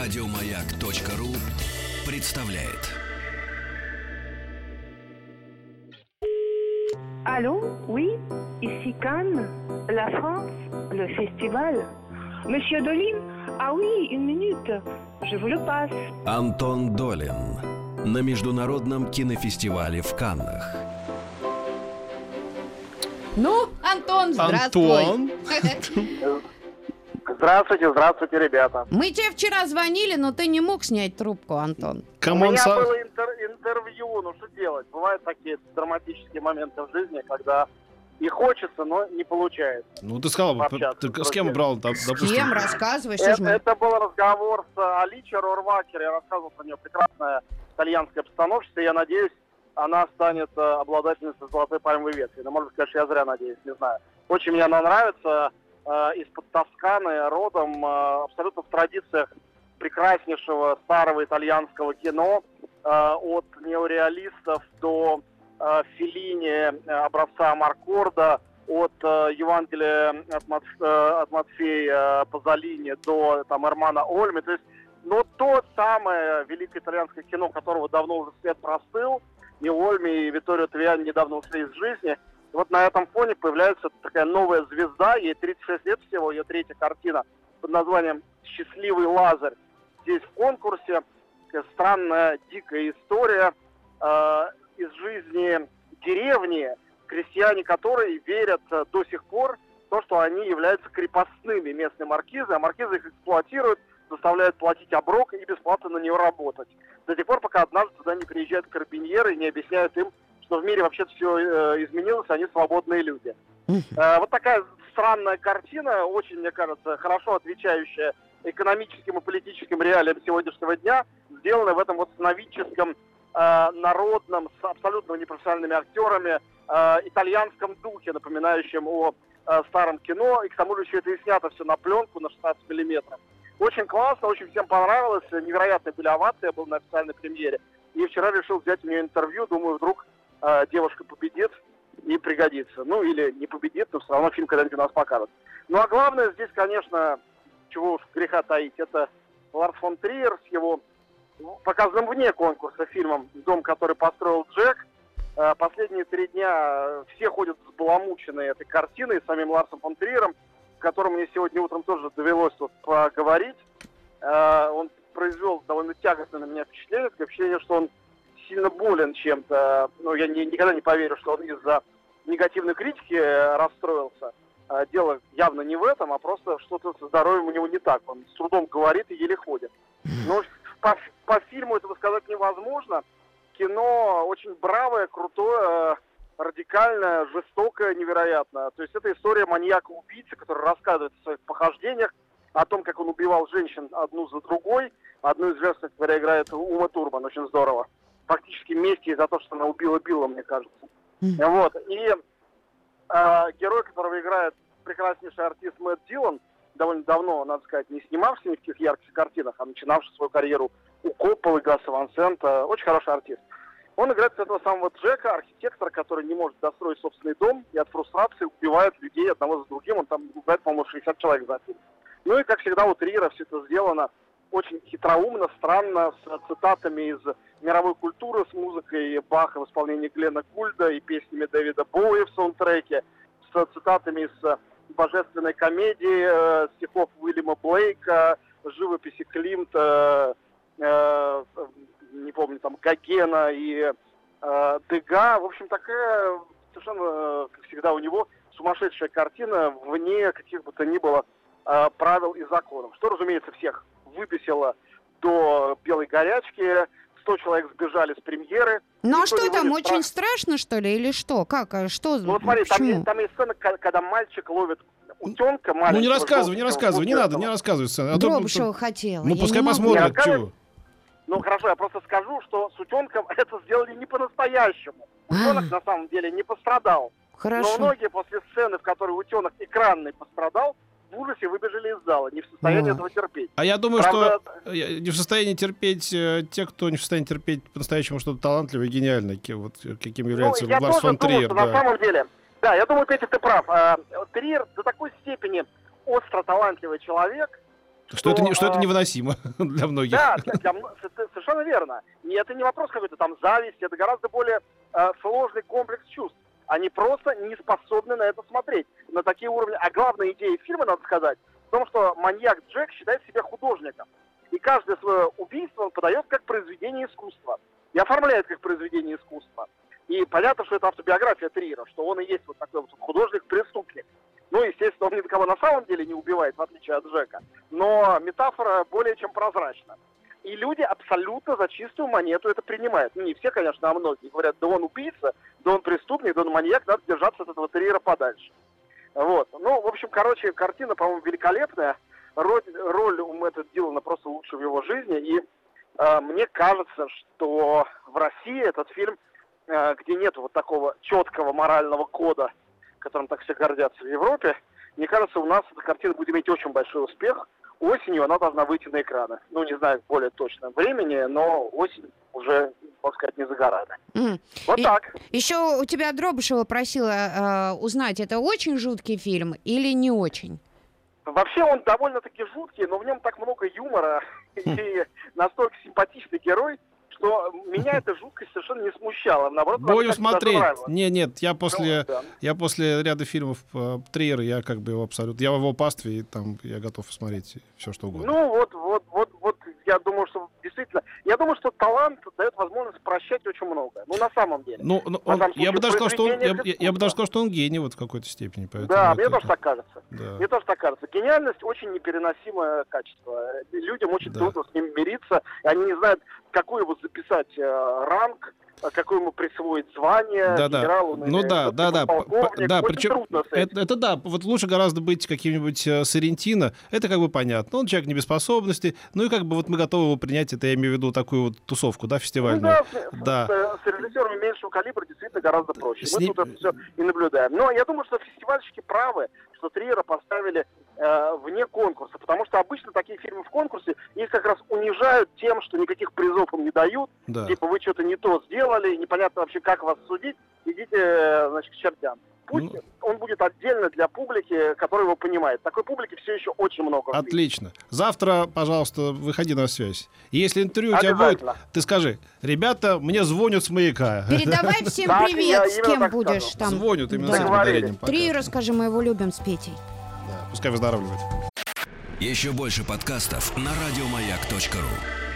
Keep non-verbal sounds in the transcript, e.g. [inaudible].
Радиомаяк.ру представляет. Allô Oui Ici Cannes, la France, le festival. Monsieur Dolin Ah oui, une minute. Je vous le passe. Антон Долин на Международном кинофестивале в Каннах. Ну, Антон, здравствуй. Антон. [laughs] Здравствуйте, здравствуйте, ребята. Мы тебе вчера звонили, но ты не мог снять трубку, Антон. У Come on, меня са- было интер- интервью, ну что делать? Бывают такие драматические моменты в жизни, когда и хочется, но не получается. Ну, ты сказал, ты с с кем брал, доп- С допустим? кем? Рассказывай, что Это, мы... это был разговор с Аличе Рорвахер. Я рассказывал про нее. Прекрасная итальянская постановщица. Я надеюсь, она станет э, обладательницей золотой пальмовой ветви. Но, может конечно, я зря надеюсь, не знаю. Очень мне она нравится. Э, из-под Тосканы, родом, э, абсолютно в традициях прекраснейшего старого итальянского кино. э, от неореалистов до Феллини, э, образца Маркорда, от Евангелия от, Мат- от Матфея Пазолини до там, Эрмана Ольми. То есть, ну, то самое великое итальянское кино, которого давно уже свет простыл, и Ольми, и Виторио Твиани недавно ушли из жизни. Вот на этом фоне появляется такая новая звезда, ей 36 лет всего, ее третья картина под названием «Счастливый Лазарь». Здесь в конкурсе такая странная, дикая история э, из жизни деревни, крестьяне которой верят э, до сих пор в то, что они являются крепостными местной маркизы, а маркизы их эксплуатируют, заставляют платить оброк и бесплатно на нее работать. До тех пор, пока однажды туда не приезжают карабиньеры и не объясняют им, что в мире вообще-то все э, изменилось, они свободные люди. Э, вот такая странная картина, очень, мне кажется, хорошо отвечающая экономическим и политическим реалиям сегодняшнего дня, сделанная в этом вот сновидческом, э, народном, с абсолютно непрофессиональными актерами, э, итальянском духе, напоминающем о э, старом кино, и к тому же еще это и снято все на пленку на 16 миллиметров. Очень классно, очень всем понравилось, невероятные были овации, я был на официальной премьере, и вчера решил взять у нее интервью, думаю, вдруг э, девушка победит и пригодится. Ну, или не победит, но все равно фильм когда-нибудь у нас покажут. Ну, а главное здесь, конечно, чего уж греха таить, это Ларс фон Триер с его ну, показанным вне конкурса фильмом «Дом, который построил Джек». Э, Последние три дня э, все ходят взбаламученные этой картиной с самим Ларсом фон Триером, с которым мне сегодня утром тоже довелось вот поговорить. Он произвел довольно тягостное на меня впечатление, такое впечатление, что он сильно болен чем-то. Ну, я ни- никогда не поверю, что он из-за негативной критики э, расстроился. Э, Дело явно не в этом, а просто что-то со здоровьем у него не так. Он с трудом говорит и еле ходит. Но по, по фильму этого сказать невозможно. Кино очень бравое, крутое, э, радикальное, жестокое, невероятно. То есть это история маньяка-убийцы, который рассказывает о своих похождениях, о том, как он убивал женщин одну за другой. Одну из кстати говоря, играет Ума Турман, очень здорово. Фактически вместе за то, что она убила Билла, мне кажется. Вот. И э, герой, которого играет прекраснейший артист Мэтт Дилан, довольно давно, надо сказать, не снимавший ни в каких ярких картинах, а начинавший свою карьеру у Копполы, Гаса Ван Сента. Очень хороший артист. Он играет этого самого Джека, архитектора, который не может достроить собственный дом и от фрустрации убивает людей одного за другим. Он там убивает, по-моему, 60 человек за фильм. Ну и, как всегда, у Триера все это сделано очень хитроумно, странно, с цитатами из мировой культуры, с музыкой Баха в исполнении Глена Гульда и песнями Дэвида Боуи в саундтреке, с цитатами из божественной комедии, э, стихов Уильяма Блейка, живописи Климта, э, э, не помню, там, Гогена и э, Дега. В общем, такая совершенно, э, как всегда, у него сумасшедшая картина вне каких бы то ни было э, правил и законов. Что, разумеется, всех выбесило до белой горячки. 100 человек сбежали с премьеры. Ну а что там, будет очень страх- страшно, что ли, или что? Как, а что, Ну вот смотри, там есть, там есть сцена, когда мальчик ловит утенка маленького. Ну, не рассказывай, не рассказывай, не надо, не рассказывай сцену. А то- Дробышева хотела. Ну, пускай посмотрят, чего. Ну хорошо, я просто скажу, что с утенком [laughs] это сделали не по-настоящему. Утенок А. на самом деле не пострадал. Хорошо. Но многие после сцены, в которой утенок экранный пострадал, в ужасе выбежали из зала, не в состоянии этого терпеть. А я думаю, Правда, что не в состоянии терпеть э, те, кто не в состоянии терпеть по-настоящему что-то талантливое и гениальное, вот э, каким является ну, я Ларс тоже фон думаю, Триер. что на да. самом деле, да, я думаю, Петя, ты прав. А, Триер до такой степени остро талантливый человек, Что это, не- что это а, невыносимо [laughs] для многих. Да, для- для совершенно верно. И это не вопрос какой-то там зависти, это гораздо более э, сложный комплекс чувств. Они просто не способны на это смотреть, на такие уровни. А главная идея фильма, надо сказать, в том, что маньяк Джек считает себя художником. И каждое свое убийство он подает как произведение искусства. И оформляет как произведение искусства. И понятно, что это автобиография Триера, что он и есть вот такой вот художник-преступник. Ну, естественно, он никого на самом деле не убивает, в отличие от Джека. Но метафора более чем прозрачна. И люди абсолютно за чистую монету это принимают. Ну, не все, конечно, а многие. Говорят, да он убийца, да он преступник, да он маньяк, надо держаться от этого терьера подальше. Вот. Ну, в общем, короче, картина, по-моему, великолепная. Роль, роль у Мэтта Дилана просто лучше в его жизни. И э, мне кажется, что в России этот фильм, э, где нет вот такого четкого морального кода, которым так все гордятся в Европе, мне кажется, у нас эта картина будет иметь очень большой успех. Осенью она должна выйти на экраны. Ну, не знаю более точном времени, но осень уже, можно сказать, не за горами. М. Вот И- так. Еще у тебя Дробышева просила э, узнать, это очень жуткий фильм или не очень? Вообще он довольно-таки жуткий, но в нем так много юмора [laughs] и настолько симпатичный герой, что меня эта жуткость совершенно не смущала. Наоборот, даже смотреть. Не, нет, я после, Ну, да. я после ряда фильмов э, Триера, я как бы его абсолютно... Я в его пастве, и там я готов смотреть все, что угодно. Ну, вот, вот, вот, вот, я думаю, что действительно, я думаю, что талант дает возможность прощать очень много. Ну, на самом деле. Ну, ну, он- я бы даже сказал, что он, я, я- я бы даже сказал, что он гений вот в какой-то степени. Поэтому Да, вот мне тоже это- так кажется. да. Мне тоже так кажется. Гениальность очень непереносимое качество. Людям очень Да. трудно с ним мириться. И они не знают, какой его записать э, ранг, э, какой ему присвоить звание, Да, да. генерал он Ну или да, да, да. полковник. Да, причем трудно с этим. это, это да, вот лучше гораздо быть каким-нибудь э, Соррентино, это как бы понятно. Он человек не без способностей, ну и как бы вот мы готовы его принять, это я имею в виду такую вот тусовку, да, Ну фестивальную. да, с, Да. с- с режиссерами меньшего калибра действительно гораздо проще. С Мы ним- тут это все и наблюдаем. Но я думаю, что фестивальщики правы, что Триера поставили э, вне конкурса, потому что обычно такие фильмы в конкурсе их как раз унижают тем, что никаких призов им не дают, Да. типа вы что-то не то сделали, непонятно вообще, как вас судить, идите, э, значит, к чертям. Пусть Ну. он будет отдельно для публики, которая его понимает. Такой публики все еще очень много. Отлично. Завтра, пожалуйста, выходи на связь. Если интервью у тебя будет, ты скажи, ребята, мне звонят с маяка. Передавай всем привет, с кем будешь скажу. там. Звонят именно Да. с этим ударением. Три расскажи, мы его любим с Петей. Да, пускай выздоравливает. Еще больше подкастов на радиомаяк.ру.